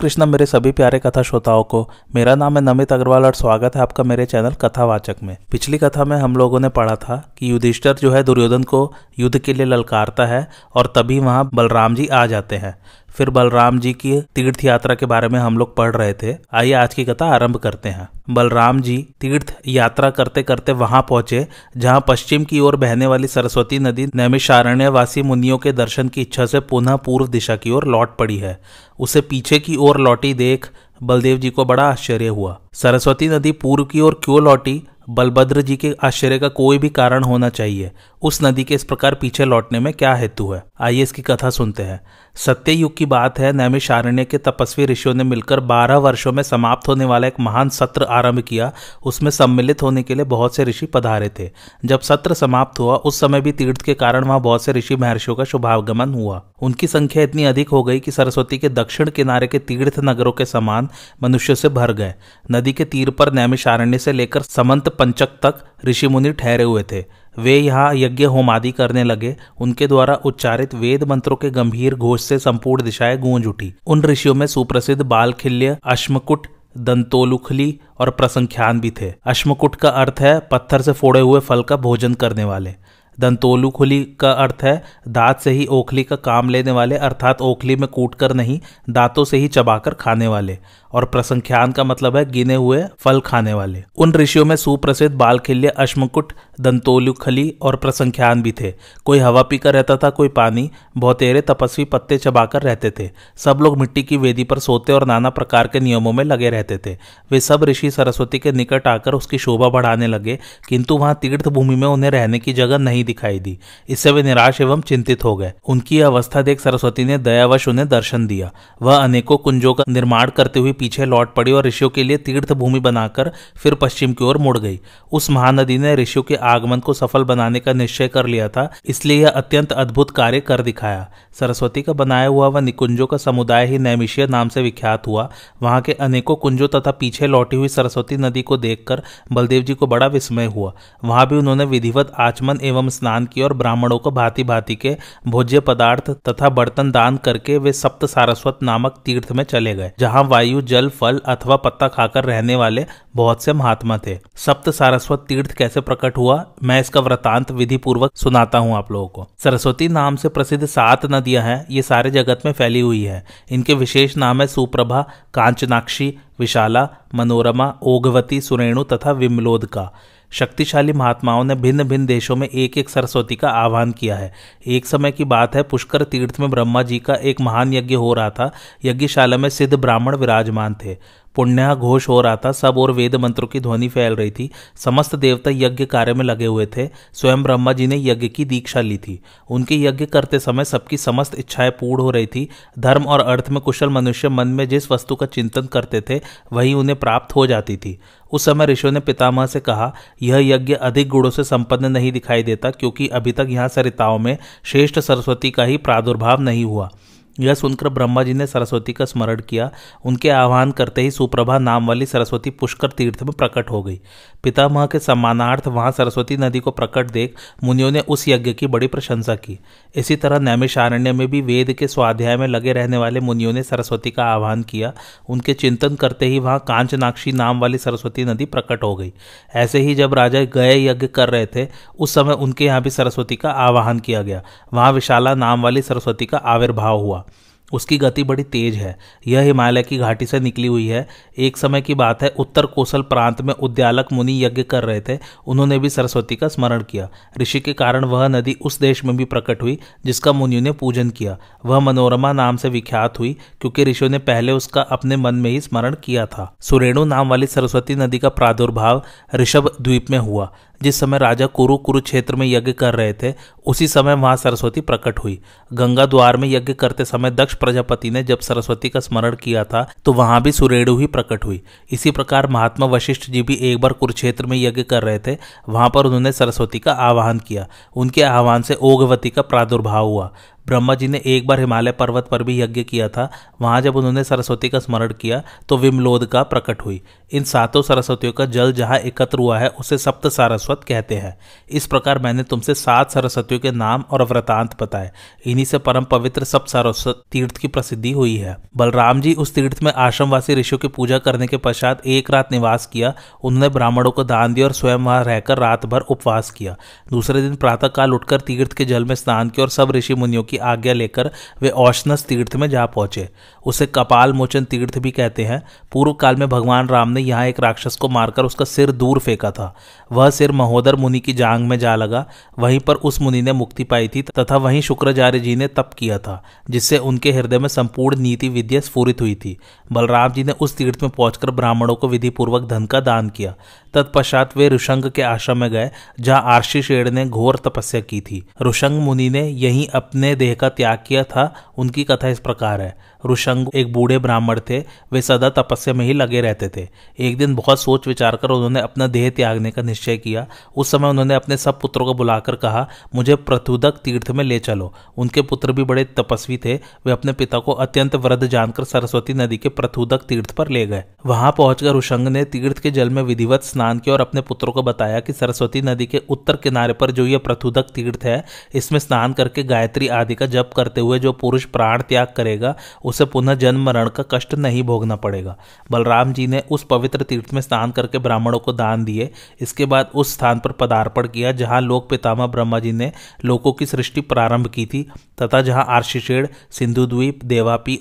कृष्ण मेरे सभी प्यारे कथा श्रोताओं को, मेरा नाम है नमित अग्रवाल और स्वागत है आपका मेरे चैनल कथावाचक में। पिछली कथा में हम लोगों ने पढ़ा था कि युधिष्ठर जो है दुर्योधन को युद्ध के लिए ललकारता है और तभी वहाँ बलराम जी आ जाते हैं। फिर बलराम जी की तीर्थ यात्रा के बारे में हम लोग पढ़ रहे थे। आइए आज की कथा आरंभ करते हैं। बलराम जी तीर्थ यात्रा करते करते वहाँ पहुँचे, जहाँ पश्चिम की ओर बहने वाली सरस्वती नदी नैमिषारण्यवासी मुनियों के दर्शन की इच्छा से पुनः पूर्व दिशा की ओर लौट पड़ी है। उसे पीछे की ओर लौटी देख बलदेव जी को बड़ा आश्चर्य हुआ। सरस्वती नदी पूर्व की ओर क्यों लौटी? बलभद्र जी के आश्चर्य का कोई भी कारण होना चाहिए। उस नदी के इस प्रकार पीछे लौटने में क्या हेतु है? आइए इसकी कथा सुनते हैं। सत्य युग की बात है, नैमिषारण्य के तपस्वी ऋषियों ने मिलकर 12 वर्षों में समाप्त होने वाला एक महान सत्र आरंभ किया। उसमें सम्मिलित होने के लिए बहुत से ऋषि पधारे थे। जब सत्र समाप्त हुआ, उस समय भी तीर्थ के कारण वहाँ बहुत से ऋषि महर्षियों का शुभागमन हुआ। उनकी संख्या इतनी अधिक हो गई कि सरस्वती के दक्षिण किनारे के तीर्थ नगरों के समान मनुष्य से भर गए। नदी के तीर पर नैमिषारण्य से लेकर समंत पंचक तक ऋषि मुनि ठहरे हुए थे। वे यहाँ यज्ञ होमादि करने लगे। उनके द्वारा उच्चारित वेद मंत्रों के गंभीर घोष से संपूर्ण दिशाएँ गूंज उठी। उन ऋषियों में सुप्रसिद्ध बालखिल्य अश्मकुट, दंतोलुखली और प्रसंख्यान भी थे। अश्मकुट का अर्थ है पत्थर से फोड़े हुए फल का भोजन करने वाले। दंतोलुखुली का अर्थ है, दांत से ही ओखली का काम लेने वाले, अर्थात ओखली में कूट कर नहीं, दांतों से ही चबाकर खाने वाले। और प्रसंख्यान का मतलब है गिने हुए फल खाने वाले। उन ऋषियों में सुप्रसिद्ध बालखिल्य अश्मकुट दंतोलुखली और प्रसंख्यान भी थे। कोई हवा पीकर रहता था, कोई पानी, बहुतेरे तपस्वी पत्ते चबाकर रहते थे। सब लोग मिट्टी की वेदी पर सोते और नाना प्रकार के नियमों में लगे रहते थे। वे सब ऋषि सरस्वती के निकट आकर उसकी शोभा बढ़ाने लगे, किंतु वहाँ तीर्थ भूमि में उन्हें रहने की जगह नहीं दिखाई दी। इससे वे निराश एवं चिंतित हो गए। उनकी अवस्था देख सरस्वती ने दयावश उन्हें दर्शन दिया। वह अनेकों कुंजों का निर्माण करते हुए पीछे लौट पड़ी और ऋषियों के लिए तीर्थ भूमि बनाकर फिर पश्चिम की ओर मुड़ गई। उस महानदी ने ऋषियों के आगमन को सफल बनाने का निश्चय कर लिया था, इसलिए यह अत्यंत अद्भुत कार्य कर दिखाया। सरस्वती का बनाया हुआ वह निकुंजों का समुदाय ही नैमिषीय नाम से विख्यात हुआ। वहाँ के अनेकों कुंजों तथा पीछे लौटी हुई सरस्वती नदी को देखकर बलदेव जी को बड़ा विस्मय हुआ। वहाँ भी उन्होंने विधिवत आचमन एवं स्नान किया और ब्राह्मणों को भांति भांति के भोज्य पदार्थ तथा बर्तन दान करके वे सप्त सारस्वत नामक तीर्थ में चले गए, जहाँ वायु, जल, फल अथवा पत्ता खाकर रहने वाले बहुत से महात्मा थे। सप्त सारस्वत तीर्थ कैसे प्रकट हुआ? मैं इसका वृतांत विधि पूर्वक सुनाता हूँ आप लोगों को। सरस्वती नाम से प्रसिद्ध सात नदियाँ हैं, ये सारे जगत में फैली हुई है। इनके विशेष नाम है सुप्रभा, कांचनाक्षी, विशाला, मनोरमा, ओघवती, सुरेणु तथा विमलोद का शक्तिशाली महात्माओं ने भिन्न भिन्न देशों में एक एक सरस्वती का आह्वान किया है। एक समय की बात है, पुष्कर तीर्थ में ब्रह्मा जी का एक महान यज्ञ हो रहा था। यज्ञशाला में सिद्ध ब्राह्मण विराजमान थे। पुण्य घोष हो रहा था, सब और वेद मंत्रों की ध्वनि फैल रही थी। समस्त देवता यज्ञ कार्य में लगे हुए थे। स्वयं ब्रह्मा जी ने यज्ञ की दीक्षा ली थी। उनके यज्ञ करते समय सबकी समस्त इच्छाएँ पूर्ण हो रही थी। धर्म और अर्थ में कुशल मनुष्य मन में जिस वस्तु का चिंतन करते थे, वही उन्हें प्राप्त हो जाती थी। उस समय ऋषियों ने पितामह से कहा, यह यज्ञ अधिक गुणों से संपन्न नहीं दिखाई देता, क्योंकि अभी तक यहाँ सरिताओं में श्रेष्ठ सरस्वती का ही प्रादुर्भाव नहीं हुआ। यह सुनकर ब्रह्मा जी ने सरस्वती का स्मरण किया। उनके आह्वान करते ही सुप्रभा नाम वाली सरस्वती पुष्कर तीर्थ में प्रकट हो गई। पितामह के सम्मानार्थ वहाँ सरस्वती नदी को प्रकट देख मुनियों ने उस यज्ञ की बड़ी प्रशंसा की। इसी तरह नैमिषारण्य में भी वेद के स्वाध्याय में लगे रहने वाले मुनियों ने सरस्वती का आह्वान किया। उनके चिंतन करते ही वहाँ कांचनाक्षी नाम वाली सरस्वती नदी प्रकट हो गई। ऐसे ही जब राजा गए यज्ञ कर रहे थे, उस समय उनके यहाँ भी सरस्वती का आवाहन किया गया। वहाँ विशाला नाम वाली सरस्वती का आविर्भाव हुआ। उसकी गति बड़ी तेज है। यह हिमालय की घाटी से निकली हुई है। एक समय की बात है, उत्तर कोसल प्रांत में उद्यालक मुनि यज्ञ कर रहे थे। उन्होंने भी सरस्वती का स्मरण किया। ऋषि के कारण वह नदी उस देश में भी प्रकट हुई, जिसका मुनियों ने पूजन किया। वह मनोरमा नाम से विख्यात हुई, क्योंकि ऋषियों ने पहले उसका अपने मन में ही स्मरण किया था। सुरेणु नाम वाली सरस्वती नदी का प्रादुर्भाव ऋषभ द्वीप में हुआ। जिस समय राजा कुरु कुरुक्षेत्र में यज्ञ कर रहे थे, उसी समय वहाँ सरस्वती प्रकट हुई। गंगा द्वार में यज्ञ करते समय दक्ष प्रजापति ने जब सरस्वती का स्मरण किया था तो वहाँ भी सुरेणु ही प्रकट हुई। इसी प्रकार महात्मा वशिष्ठ जी भी एक बार कुरुक्षेत्र में यज्ञ कर रहे थे, वहाँ पर उन्होंने सरस्वती का आह्वान किया। उनके आह्वान से ओघवती का प्रादुर्भाव हुआ। ब्रह्मा जी ने एक बार हिमालय पर्वत पर भी यज्ञ किया था। वहाँ जब उन्होंने सरस्वती का स्मरण किया तो विमलोद का प्रकट हुई। इन सातों सरस्वतियों का जल जहाँ एकत्र हुआ है, उसे सप्त सारस्वत कहते हैं। इस प्रकार मैंने तुमसे सात सरस्वतियों के नाम और व्रतांत बताए। इन्हीं से परम पवित्र सप्त सारस्वत तीर्थ की प्रसिद्धि हुई है। बलराम जी उस तीर्थ में आश्रमवासी ऋषियों की पूजा करने के पश्चात एक रात निवास किया। उन्होंने ब्राह्मणों को दान दिया और स्वयं वहाँ रहकर रात भर उपवास किया। दूसरे दिन प्रातः काल उठकर तीर्थ के जल में स्नान किया और सब ऋषि मुनियों की आज्ञा लेकर वे औष्णस तीर्थ में जा पहुँचे। उसे कपाल मोचन तीर्थ भी कहते हैं। पूर्व काल में भगवान राम ने यहाँ एक राक्षस को मारकर उसका सिर दूर फेंका था। वह सिर महोदर मुनि की जांग में जा लगा। वहीं पर उस मुनि ने मुक्ति पाई थी तथा वहीं शुक्राचार्य जी ने तप किया था, जिससे उनके हृदय में संपूर्ण नीति विद्या स्फूरित हुई थी। बलराम जी ने उस तीर्थ में पहुंचकर ब्राह्मणों को विधि पूर्वक धन का दान किया। तत्पश्चात वे ऋषंग के आश्रम में गए, जहाँ आर्षि शेड़ ने घोर तपस्या की थी। ऋषंग मुनि ने यही अपने देह का त्याग किया था उनकी कथा इस प्रकार है। ऋषंग एक बूढ़े ब्राह्मण थे। वे सदा तपस्या में ही लगे रहते थे। एक दिन बहुत सोच विचार कर उन्होंने अपना देह त्यागने का निश्चय किया। उस समय उन्होंने अपने सब पुत्रों को बुलाकर कहा, मुझे प्रथुदक तीर्थ में ले चलो। उनके पुत्र भी बड़े तपस्वी थे। वे अपने पिता को अत्यंत वृद्ध जानकर सरस्वती नदी के प्रथुदक तीर्थ पर ले गए। वहाँ पहुंचकर ऋषंग ने तीर्थ के जल में विधिवत स्नान किया और अपने पुत्रों को बताया कि सरस्वती नदी के उत्तर किनारे पर जो यह प्रथुदक तीर्थ है, इसमें स्नान करके गायत्री आदि का जप करते हुए जो पुरुष प्राण त्याग करेगा उसे पुनः जन्म मरण का कष्ट नहीं भोगना पड़ेगा। बलराम जी ने उस पवित्र तीर्थ में स्नान करके ब्राह्मणों को दान दिए। इसके बाद उस स्थान पर पदार्पण किया, जहाँ लोक पितामह ब्रह्मा जी ने लोगों की सृष्टि प्रारंभ की थी, तथा जहाँ आर्शिषेण सिंधु द्वीप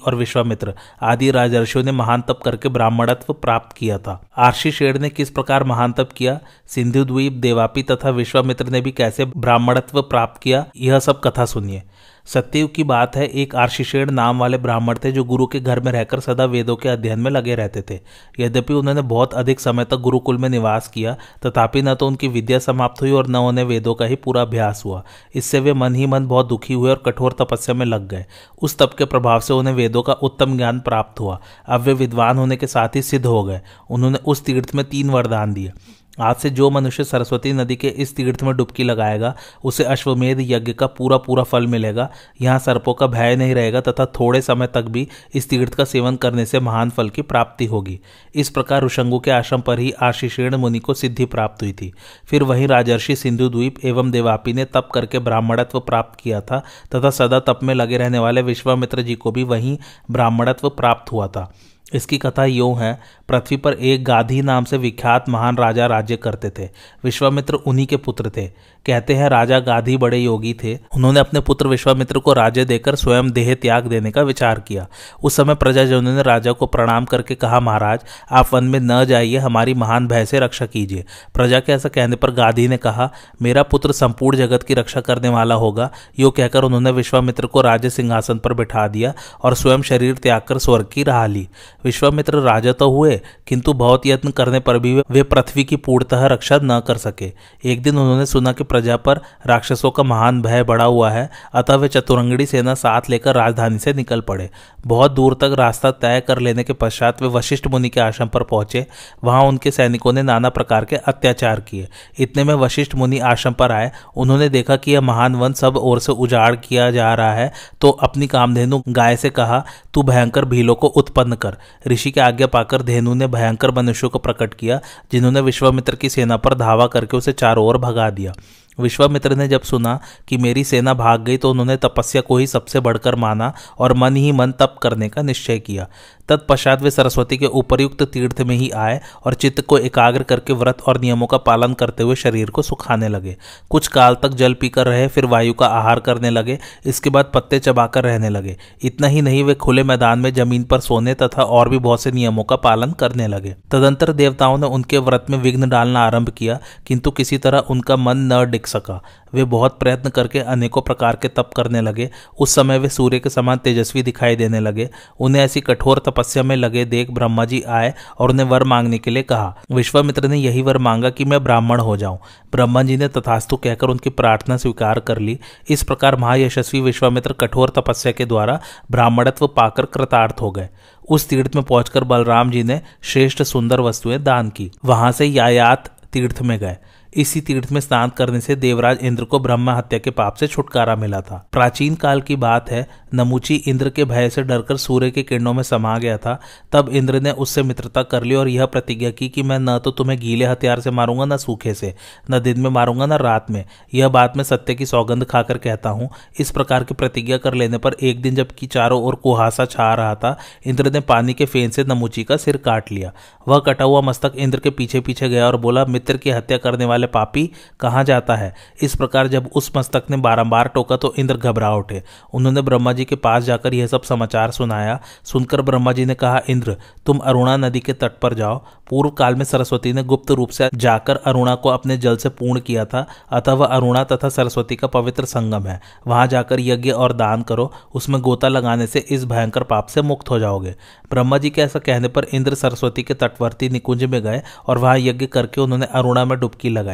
और विश्वामित्र आदि राजर्षियों ने महान तप करके ब्राह्मणत्व प्राप्त किया था। आर्शिषेण ने किस प्रकार महान तप किया? सिंधु द्वीप, देवापी तथा विश्वामित्र ने भी कैसे ब्राह्मणत्व प्राप्त किया? यह सब कथा सुनिए। सत्ययुग की बात है, एक आर्शिषेण नाम वाले ब्राह्मण थे जो गुरु के घर में रहकर सदा वेदों के अध्ययन में लगे रहते थे। यद्यपि उन्होंने बहुत अधिक समय तक गुरुकुल में निवास किया, तथापि न तो उनकी विद्या समाप्त हुई और न उन्हें वेदों का ही पूरा अभ्यास हुआ। इससे वे मन ही मन बहुत दुखी हुए और कठोर तपस्या में लग गए। उस तप के प्रभाव से उन्हें वेदों का उत्तम ज्ञान प्राप्त हुआ। अब वे विद्वान होने के साथ ही सिद्ध हो गए। उन्होंने उस तीर्थ में तीन वरदान दिए। आज से जो मनुष्य सरस्वती नदी के इस तीर्थ में डुबकी लगाएगा, उसे अश्वमेध यज्ञ का पूरा पूरा फल मिलेगा। यहाँ सर्पों का भय नहीं रहेगा तथा थोड़े समय तक भी इस तीर्थ का सेवन करने से महान फल की प्राप्ति होगी। इस प्रकार ऋषंगु के आश्रम पर ही आशीषेण मुनि को सिद्धि प्राप्त हुई थी। फिर वहीं राजर्षि सिंधु द्वीप एवं देवापी ने तप करके ब्राह्मणत्व प्राप्त किया था तथा सदा तप में लगे रहने वाले विश्वामित्र जी को भी वहीं ब्राह्मणत्व प्राप्त हुआ था। इसकी कथा यूँ है, पृथ्वी पर एक गाधी नाम से विख्यात महान राजा राज्य करते थे। विश्वामित्र उन्हीं के पुत्र थे। कहते हैं, राजा गाधी बड़े योगी थे। उन्होंने अपने पुत्र विश्वामित्र को राज्य देकर स्वयं देह त्याग देने का विचार किया। उस समय प्रजाजनों ने राजा को प्रणाम करके कहा, महाराज, आप वन में न जाइए, हमारी महान भय से रक्षा कीजिए। प्रजा के ऐसा कहने पर गाधी ने कहा, मेरा पुत्र संपूर्ण जगत की रक्षा करने वाला होगा। यो कहकर उन्होंने विश्वामित्र को राज्य सिंहासन पर बिठा दिया और स्वयं शरीर त्याग कर स्वर्ग की राह ली। विश्वामित्र राजा तो हुए, किंतु बहुत यत्न करने पर भी वे पृथ्वी की पूर्णतः रक्षा न कर सके। एक दिन उन्होंने सुना कि प्रजा पर राक्षसों का महान भय बढ़ा हुआ है, अतः वे चतुरंगड़ी सेना साथ लेकर राजधानी से निकल पड़े। बहुत दूर तक रास्ता तय कर लेने के पश्चात वे वशिष्ठ मुनि के आश्रम पर पहुँचे। वहाँ उनके सैनिकों ने नाना प्रकार के अत्याचार किए। इतने में वशिष्ठ मुनि आश्रम पर आए। उन्होंने देखा कि यह महान वन सब ओर से उजाड़ किया जा रहा है तो अपनी कामधेनु गाय से कहा, तू भयंकर भीलों को उत्पन्न कर। ऋषि की आज्ञा पाकर धेनु ने भयंकर मनुष्यों को प्रकट किया, जिन्होंने विश्वामित्र की सेना पर धावा करके उसे चारों ओर भगा दिया। विश्वामित्र ने जब सुना कि मेरी सेना भाग गई तो उन्होंने तपस्या को ही सबसे बढ़कर माना और मन ही मन तप करने का निश्चय किया। तत्पश्चात वे सरस्वती के उपरयुक्त तीर्थ में ही आए और चित्त को एकाग्र करके व्रत और नियमों का पालन करते हुए शरीर को सुखाने लगे। कुछ काल तक जल पीकर रहे, फिर वायु का आहार करने लगे, इसके बाद पत्ते चबाकर रहने लगे। इतना ही नहीं, वे खुले मैदान में ज़मीन पर सोने तथा और भी बहुत से नियमों का पालन करने लगे। तदंतर देवताओं ने उनके व्रत में विघ्न डालना आरंभ किया, किंतु किसी तरह उनका मन न डिग सका। वे बहुत प्रयत्न करके अनेकों प्रकार के तप करने लगे। उस समय वे सूर्य के समान तेजस्वी दिखाई देने लगे। उन्हें ऐसी कठोर तपस्या में लगे देख ब्रह्मा जी आए और उन्हें वर मांगने के लिए कहा। विश्वामित्र ने यही वर मांगा कि मैं ब्राह्मण हो जाऊँ। ब्रह्मा जी ने तथास्तु कहकर उनकी प्रार्थना स्वीकार कर ली। इस प्रकार महायशस्वी विश्वामित्र कठोर तपस्या के द्वारा ब्राह्मणत्व पाकर कृतार्थ हो गए। उस तीर्थ में पहुंचकर बलराम जी ने श्रेष्ठ सुंदर वस्तुएँ दान की। वहाँ से यायात तीर्थ में गए। इसी तीर्थ में स्नान करने से देवराज इंद्र को ब्रह्म हत्या के पाप से छुटकारा मिला था। प्राचीन काल की बात है, नमुची इंद्र के भय से डरकर सूर्य के किरणों में समा गया था। तब इंद्र ने उससे मित्रता कर ली और यह प्रतिज्ञा की कि मैं न तो तुम्हें गीले हथियार से मारूँगा, न सूखे से, न दिन में मारूँगा, न रात में। यह बात मैं सत्य की सौगंध खाकर कहता हूँ। इस प्रकार की प्रतिज्ञा कर लेने पर एक दिन जबकि चारों ओर कुहासा छा रहा था, इंद्र ने पानी के फेन से नमुची का सिर काट लिया। वह कटा हुआ मस्तक इंद्र के पीछे पीछे गया और बोला, मित्र की हत्या करने वाले पापी कहाँ जाता है। इस प्रकार जब उस मस्तक ने बारंबार टोका तो इंद्र घबरा उठे। उन्होंने ब्रह्मा जी के पास जाकर यह सब समाचार सुनाया। सुनकर ब्रह्मा जी ने कहा, इंद्र, तुम अरुणा नदी के तट पर जाओ। पूर्व काल में सरस्वती ने गुप्त रूप से जाकर अरुणा को अपने जल से पूर्ण किया था। अतः वह अरुणा तथा सरस्वती का पवित्र संगम है। वहाँ जाकर यज्ञ और दान करो। उसमें गोता लगाने से इस भयंकर पाप से मुक्त हो जाओगे। ब्रह्मा जी के ऐसा कहने पर इंद्र सरस्वती के तटवर्ती निकुंज में गए और वहाँ यज्ञ करके उन्होंने अरुणा में डुबकी लगाई।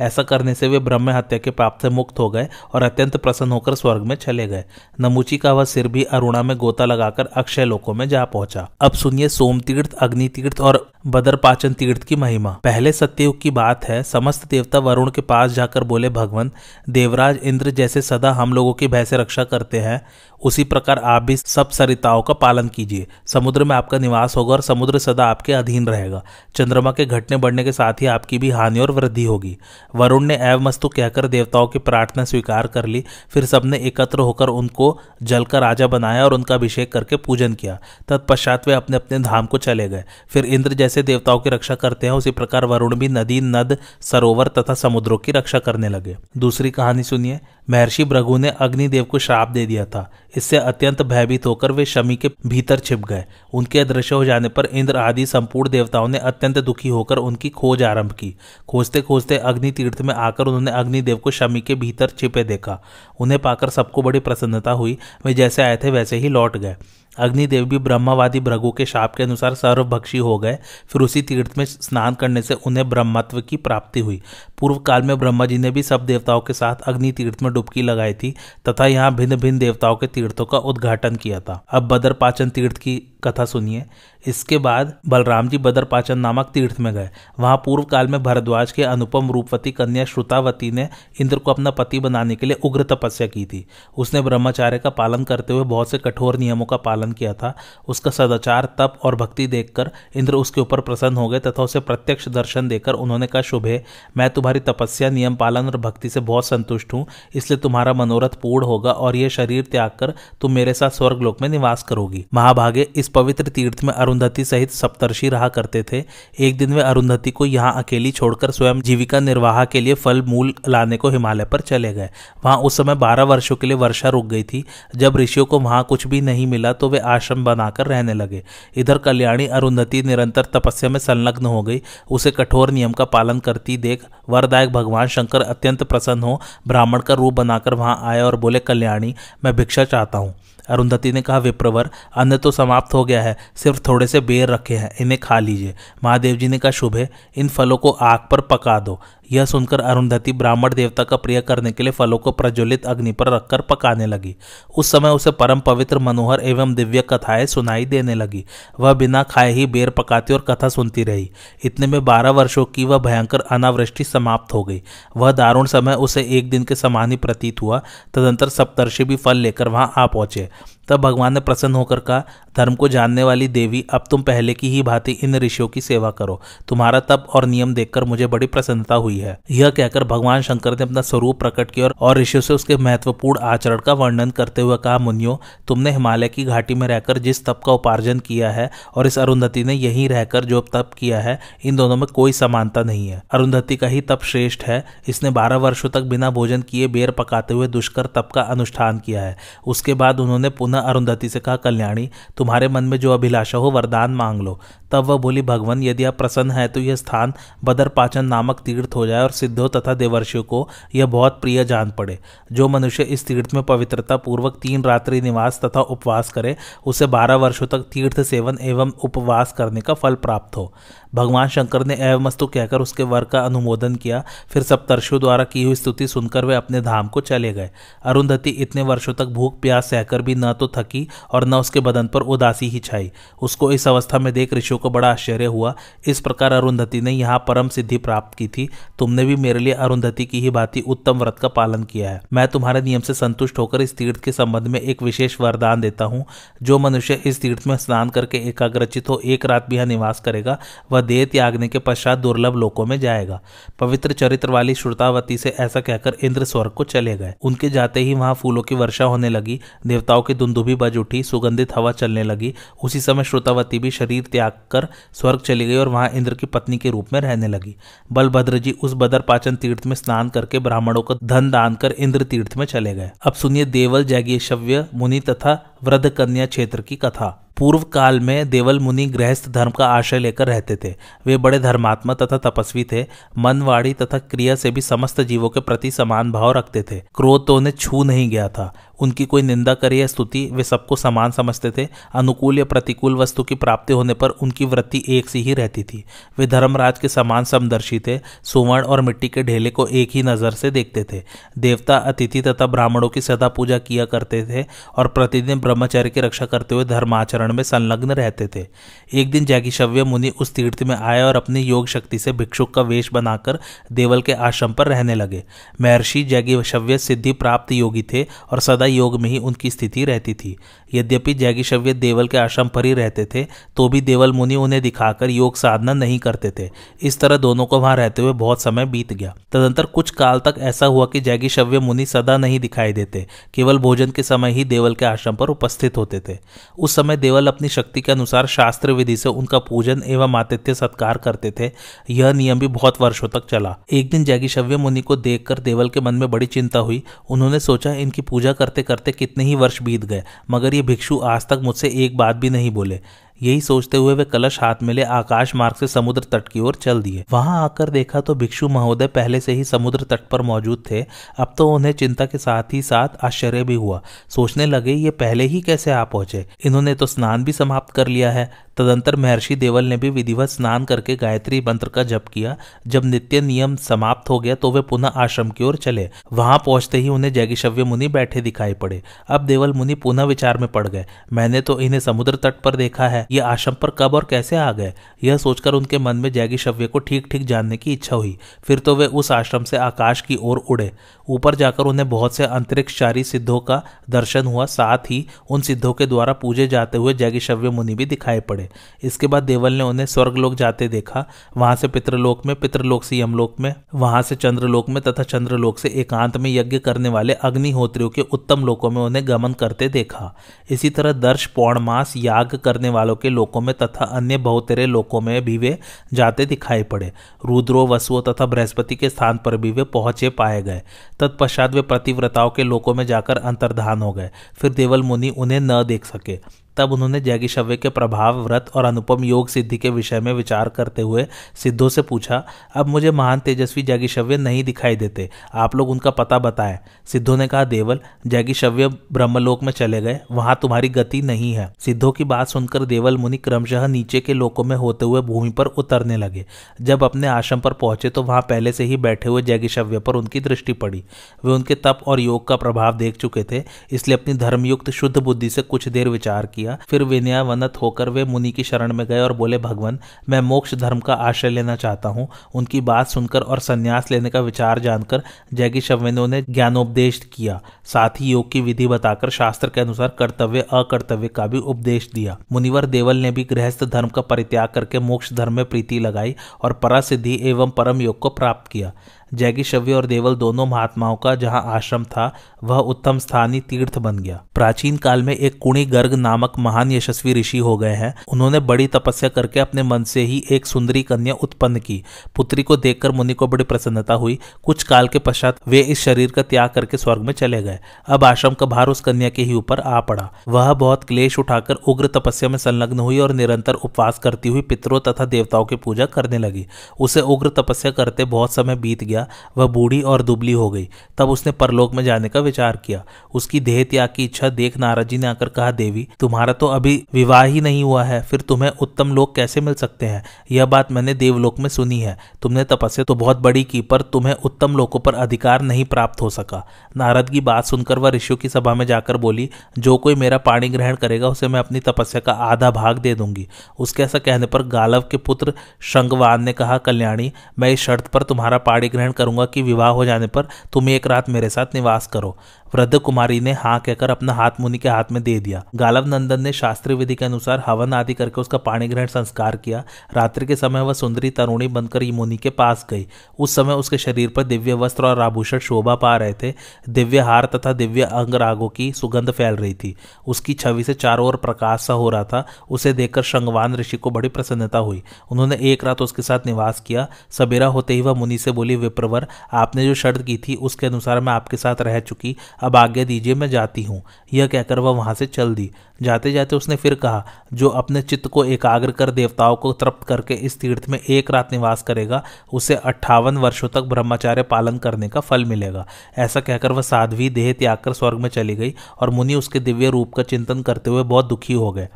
ऐसा करने से वे ब्रह्म हत्या के पाप से मुक्त हो गए और अत्यंत प्रसन्न होकर स्वर्ग में चले गए। नमुची का वह सिर भी अरुणा में गोता लगाकर अक्षय लोकों में जा पहुँचा। अब सुनिए सोम तीर्थ, अग्नि तीर्थ और बदर पाचन तीर्थ की महिमा। पहले सत्ययुग की बात है, समस्त देवता वरुण के पास जाकर बोले, भगवान, देवराज इंद्र जैसे सदा हम लोगों की भय से रक्षा करते हैं। उसी प्रकार आप भी सब सरिताओं का पालन कीजिए। समुद्र में आपका निवास होगा और समुद्र सदा आपके अधीन रहेगा। चंद्रमा के घटने बढ़ने के साथ ही आपकी भी हानि और वृद्धि होगी। वरुण ने एवमस्तु कहकर देवताओं की प्रार्थना स्वीकार कर ली। फिर सबने एकत्र होकर उनको जल का राजा बनाया और उनका अभिषेक करके पूजन किया। तत्पश्चात वे अपने अपने धाम को चले गए। फिर इंद्र जैसे देवताओं की रक्षा करते हैं, उसी प्रकार वरुण भी नदी, नद, सरोवर तथा समुद्रों की रक्षा करने लगे। दूसरी कहानी सुनिए। महर्षि भृगु ने अग्निदेव को श्राप दे दिया था। इससे अत्यंत भयभीत होकर वे शमी के भीतर छिप गए। उनके अदृश्य हो जाने पर इंद्र आदि संपूर्ण देवताओं ने अत्यंत दुखी होकर उनकी खोज आरंभ की। खोजते खोजते अग्नि तीर्थ में आकर उन्होंने अग्निदेव को शमी के भीतर छिपे देखा। उन्हें पाकर सबको बड़ी प्रसन्नता हुई। वे जैसे आए थे, वैसे ही लौट गए। अग्निदेव भी ब्रह्मवादी भृगु के शाप के अनुसार सर्वभक्षी हो गए। फिर उसी तीर्थ में स्नान करने से उन्हें ब्रह्मत्व की प्राप्ति हुई। पूर्व काल में ब्रह्मा जी ने भी सब देवताओं के साथ अग्नि तीर्थ में डुबकी लगाई थी तथा यहाँ भिन्न भिन्न देवताओं के तीर्थों का उद्घाटन किया था। अब बदर पाचन तीर्थ की कथा सुनिए। इसके बाद बलराम जी बदर पाचन नामक तीर्थ में गए। वहाँ पूर्व काल में भरद्वाज के अनुपम रूपवती कन्या श्रुतावती ने इंद्र को अपना पति बनाने के लिए उग्र तपस्या की थी। उसने ब्रह्मचार्य का पालन करते हुए बहुत से कठोर नियमों का पालन किया था। उसका सदाचार, तप और भक्ति देखकर इंद्र उसके ऊपर प्रसन्न हो गए तथा उसे प्रत्यक्ष दर्शन देकर उन्होंने कहा, शुभे, मैं तुम्हारी तपस्या, नियम पालन और भक्ति से बहुत संतुष्ट हूँ। इसलिए तुम्हारा मनोरथ पूर्ण होगा और यह शरीर त्याग कर तुम मेरे साथ स्वर्गलोक में निवास करोगी। महाभागे इस पवित्र तीर्थ में अरुंधति सहित सप्तर्षि रहा करते थे। एक दिन वे अरुंधति को यहाँ अकेली छोड़कर स्वयं जीविका निर्वाह के लिए फल, मूल लाने को हिमालय पर चले गए। वहाँ उस समय बारह वर्षों के लिए वर्षा रुक गई थी। जब ऋषियों को वहाँ कुछ भी नहीं मिला तो वे आश्रम बनाकर रहने लगे। इधर कल्याणी अरुंधति निरंतर तपस्या में संलग्न हो गई। उसे कठोर नियम का पालन करती देख वरदायक भगवान शंकर अत्यंत प्रसन्न हो। ब्राह्मण का रूप बनाकर वहाँ आए और बोले, कल्याणी, मैं भिक्षा चाहता हूँ। अरुंधति ने कहा, विप्रवर, अन्न तो समाप्त हो गया है, सिर्फ़ थोड़े से बेर रखे हैं, इन्हें खा लीजिए। महादेव जी ने कहा, शुभ है, इन फलों को आग पर पका दो। यह सुनकर अरुंधति ब्राह्मण देवता का प्रिय करने के लिए फलों को प्रज्वलित अग्नि पर रखकर पकाने लगी। उस समय उसे परम पवित्र मनोहर एवं दिव्य कथाएँ सुनाई देने लगी। वह बिना खाए ही बेर पकाती और कथा सुनती रही। इतने में बारह वर्षों की वह भयंकर अनावृष्टि समाप्त हो गई। वह दारुण समय उसे एक दिन के समान ही प्रतीत हुआ। तदंतर सप्तर्षि भी फल लेकर वहाँ आ पहुँचे। तब भगवान ने प्रसन्न होकर कहा, धर्म को जानने वाली देवी, अब तुम पहले की ही भांति इन ऋषियों की सेवा करो। तुम्हारा तप और नियम देखकर मुझे बड़ी प्रसन्नता हुई है। यह कहकर भगवान शंकर ने अपना स्वरूप प्रकट किया और ऋषियों से उसके महत्वपूर्ण आचरण का वर्णन करते हुए कहा, मुनियो, तुमने हिमालय की घाटी में रहकर जिस तप का उपार्जन किया है और इस अरुंधति ने यही रहकर जो तप किया है, इन दोनों में कोई समानता नहीं है। अरुंधति का ही तप श्रेष्ठ है। इसने बारह वर्षों तक बिना भोजन किए बेर पकाते हुए दुष्कर तप का अनुष्ठान किया है। उसके बाद उन्होंने पुनः अरुंधति से कहा, कल्याणी, तुम्हारे मन में जो अभिलाषा हो, वरदान मांग लो। तब वह बोली, भगवान, यदि आप प्रसन्न है तो यह स्थान बदर पाचन नामक तीर्थ हो जाए और सिद्धों तथा देवर्षियों को यह बहुत प्रिय जान पड़े। जो मनुष्य इस तीर्थ में पवित्रता पूर्वक तीन रात्रि निवास तथा उपवास करे, उसे बारह वर्षों तक तीर्थ सेवन एवं उपवास करने का फल प्राप्त हो। भगवान शंकर ने एवमस्तु कहकर उसके वर का अनुमोदन किया। फिर सब तर्शों द्वारा की हुई स्तुति सुनकर वे अपने धाम को चले गए। अरुंधति इतने वर्षों तक भूख प्यास सहकर भी न तो थकी और न उसके बदन पर उदासी ही छाई। उसको इस अवस्था में देख ऋषियों को बड़ा आश्चर्य हुआ। इस प्रकार अरुंधति ने यहाँ परम सिद्धि प्राप्त की थी। तुमने भी मेरे लिए अरुंधति की ही भांति उत्तम व्रत का पालन किया है। मैं तुम्हारे नियम से संतुष्ट होकर इस तीर्थ के संबंध में एक विशेष वरदान देता हूँ। जो मनुष्य इस तीर्थ में स्नान करके एकाग्रचित हो, एक रात भी यहाँ निवास करेगा, वह देह त्यागने के पश्चात दुर्लभ लोकों में जाएगा। पवित्र चरित्र वाली श्रुतावती से ऐसा कहकर इंद्र स्वर्ग को चले गए। उनके जाते ही वहाँ फूलों की वर्षा होने लगी, देवताओं की दुंदुभी बज उठी, सुगंधित हवा चलने लगी। उसी समय श्रुतावती भी शरीर त्याग कर स्वर्ग चली गई और वहाँ इंद्र की पत्नी के रूप में रहने लगी। बलभद्र जी उस बदर पाचन तीर्थ में स्नान करके ब्राह्मणों को धन दान कर इंद्र तीर्थ में चले गए। अब सुनिए देवल जैगेशव्य मुनि तथा वृद्ध कन्या क्षेत्र की कथा। पूर्व काल में देवल मुनि गृहस्थ धर्म का आश्रय लेकर रहते थे। वे बड़े धर्मात्मा तथा तपस्वी थे। मनवाड़ी तथा क्रिया से भी समस्त जीवों के प्रति समान भाव रखते थे। क्रोध तो उन्हें छू नहीं गया था। उनकी कोई निंदा करे या स्तुति वे सबको समान समझते थे। अनुकूल या प्रतिकूल वस्तु की प्राप्ति होने पर उनकी वृत्ति एक सी ही रहती थी। वे धर्मराज के समान समदर्शी थे। सुवर्ण और मिट्टी के ढेले को एक ही नज़र से देखते थे। देवता, अतिथि तथा ब्राह्मणों की सदा पूजा किया करते थे और प्रतिदिन ब्रह्मचर्य की रक्षा करते हुए धर्माचरण में संलग्न रहते थे। एक दिन जैकिशव्य मुनि उस तीर्थ में आए और अपनी योग शक्ति से भिक्षुक का वेश बनाकर देवल के आश्रम पर रहने लगे। महर्षि जैगिशव्य सिद्धि प्राप्त योगी थे और सदा योग में ही उनकी स्थिति रहती थी। यद्यपि जैगिशव्य देवल के आश्रम पर ही रहते थे तो भी देवल मुनि उन्हें दिखाकर योग साधना नहीं करते थे। इस तरह दोनों को वहाँ रहते हुए बहुत समय बीत गया। तदंतर कुछ काल तक ऐसा हुआ कि जैगिशव्य मुनि सदा नहीं दिखाई देते, केवल भोजन के समय ही देवल के आश्रम पर उपस्थित होते थे। उस समय देवल अपनी शक्ति के अनुसार शास्त्र विधि से उनका पूजन एवं आतिथ्य सत्कार करते थे। यह नियम भी बहुत वर्षों तक चला। एक दिन जैगिशव्य मुनि को देखकर देवल के मन में बड़ी चिंता हुई। उन्होंने सोचा, इनकी पूजा करते करते कितने ही वर्ष बीत गए, मगर ये भिक्षु आज तक मुझसे एक बात भी नहीं बोले। यही सोचते हुए वे कलश हाथ में ले आकाश मार्ग से समुद्र तट की ओर चल दिए। वहाँ आकर देखा तो भिक्षु महोदय पहले से ही समुद्र तट पर मौजूद थे। अब तो उन्हें चिंता के साथ ही साथ आश्चर्य भी हुआ। सोचने लगे, ये पहले ही कैसे आ पहुँचे? इन्होंने तो स्नान भी समाप्त कर लिया है। तदंतर महर्षि देवल ने भी विधिवत स्नान करके गायत्री मंत्र का जप किया। जब नित्य नियम समाप्त हो गया तो वे पुनः आश्रम की ओर चले। वहाँ पहुँचते ही उन्हें जैगिशव्य मुनि बैठे दिखाई पड़े। अब देवल मुनि पुनः विचार में पड़ गए। मैंने तो इन्हें समुद्र तट पर देखा है। ये आश्रम पर कब और कैसे आ गए? यह सोचकर उनके मन में जैगी शव्य को ठीक ठीक जानने की इच्छा हुई। फिर तो वे उस आश्रम से आकाश की ओर उड़े। ऊपर जाकर उन्हें बहुत से अंतरिक्षचारी सिद्धों का दर्शन हुआ। साथ ही उन सिद्धों के द्वारा पूजे जाते हुए जैगी शव्य मुनि भी दिखाई पड़े। इसके बाद देवल ने उन्हें स्वर्गलोक जाते देखा। वहाँ से पितृलोक में, पितृलोक से यमलोक में, वहाँ से चंद्रलोक में तथा चंद्रलोक से एकांत में यज्ञ करने वाले अग्निहोत्रियों के उत्तम लोकों में उन्हें गमन करते देखा। इसी तरह दर्श पौर्णमास याग करने वालों के लोकों में तथा अन्य बहुतेरे लोकों में भी वे जाते दिखाई पड़े। रुद्रो, वसुओं तथा बृहस्पति के स्थान पर भी वे पहुँचे पाए गए। तत्पश्चात वे प्रतिव्रताओं के लोकों में जाकर अंतर्धान हो गए। फिर देवल मुनि उन्हें न देख सके। तब उन्होंने जैगिशव्य के प्रभाव, व्रत और अनुपम योग सिद्धि के विषय में विचार करते हुए सिद्धों से पूछा, अब मुझे महान तेजस्वी जैगिशव्य नहीं दिखाई देते। आप लोग उनका पता बताएँ। सिद्धों ने कहा, देवल जैगिशव्य ब्रह्मलोक में चले गए। वहाँ तुम्हारी गति नहीं है। सिद्धों की बात सुनकर देवल मुनि क्रमशः नीचे के लोकों में होते हुए भूमि पर उतरने लगे। जब अपने आश्रम पर पहुँचे तो वहाँ पहले से ही बैठे हुए जैगिशव्य पर उनकी दृष्टि पड़ी। वे उनके तप और योग का प्रभाव देख चुके थे, इसलिए अपनी धर्मयुक्त शुद्ध बुद्धि से कुछ देर विचार किया। किया। फिर विनयावनत होकर वे मुनि की शरण में गए और बोले, भगवान, मैं मोक्ष धर्म का आश्रय लेना चाहता हूँ। उनकी बात सुनकर और संन्यास लेने का विचार जानकर जैगी शव्य ने ज्ञानोपदेश किया। साथ ही योग की विधि बताकर शास्त्र के अनुसार कर्तव्य, अकर्तव्य का भी उपदेश दिया। मुनिवर देवल ने भी गृहस्थ धर्म का परित्याग करके मोक्ष धर्म में प्रीति लगाई और परासिद्धि एवं परम योग को प्राप्त किया। जैगिशव्य और देवल दोनों महात्माओं का जहाँ आश्रम था, वह उत्तम स्थानीय तीर्थ बन गया। प्राचीन काल में एक कुणी गर्ग नामक महान यशस्वी ऋषि हो गए हैं। उन्होंने बड़ी तपस्या करके अपने मन से ही एक सुंदरी कन्या उत्पन्न की। पुत्री को देखकर मुनि को बड़ी प्रसन्नता हुई। कुछ काल के पश्चात वे इस शरीर का त्याग करके स्वर्ग में चले गए। अब आश्रम का भार उस कन्या के ही ऊपर आ पड़ा। वह बहुत क्लेश उठाकर उग्र तपस्या में संलग्न हुई और निरंतर उपवास करती हुई पितरों तथा देवताओं की पूजा करने लगी। उसे उग्र तपस्या करते बहुत समय बीत गया। दिया वह बूढ़ी और दुबली हो गई। तब उसने परलोक में जाने का विचार किया। उसकी देह त्याग की इच्छा देख नारद जी ने आकर कहा, देवी, तुम्हारा तो अभी विवाह ही नहीं हुआ है, फिर तुम्हें उत्तम लोक कैसे मिल सकते हैं? यह बात मैंने देवलोक में सुनी है। तुमने तपस्या तो बहुत बड़ी की, पर तुम्हें उत्तम लोकों पर अधिकार नहीं प्राप्त हो सका। नारद की बात सुनकर वह ऋषियों की सभा में जाकर बोली, जो कोई मेरा पाणी ग्रहण करेगा, उसे मैं अपनी तपस्या का आधा भाग दे दूँगी। उसके ऐसा कहने पर गालव के पुत्र शंगवान ने कहा, कल्याणी, मैं इस शर्त पर तुम्हारा पाणी ग्रहण करूँगा कि विवाह हो जाने पर तुम एक रात मेरे साथ निवास करो। वृद्ध कुमारी ने हाँ कहकर अपना हाथ मुनि के हाथ में दे दिया। गालव नंदन ने शास्त्रीय विधि के अनुसार हवन आदि करके उसका पाणी ग्रहण संस्कार किया। रात्रि के समय वह सुंदरी तरुणी बनकर मुनि के पास गई। उस समय उसके शरीर पर दिव्य वस्त्र और आभूषण शोभा पा रहे थे। दिव्य हार तथा दिव्य अंग रागों की सुगंध फैल रही थी। उसकी छवि से चारों ओर प्रकाश सा हो रहा था। उसे देखकर शंगवान ऋषि को बड़ी प्रसन्नता हुई। उन्होंने एक रात उसके साथ निवास किया। सबेरा होते ही वह मुनि से बोली विप्रवर आपने जो शर्त की थी, उसके अनुसार मैं आपके साथ रह चुकी। अब आज्ञा दीजिए, मैं जाती हूँ। यह कहकर वह वहाँ से चल दी। जाते जाते उसने फिर कहा, जो अपने चित्त को एकाग्र कर देवताओं को तृप्त करके इस तीर्थ में एक रात निवास करेगा, उसे अट्ठावन वर्षों तक ब्रह्मचार्य पालन करने का फल मिलेगा। ऐसा कहकर वह साध्वी देह त्याग कर स्वर्ग में चली गई और मुनि उसके दिव्य रूप का चिंतन करते हुए बहुत दुखी हो गए।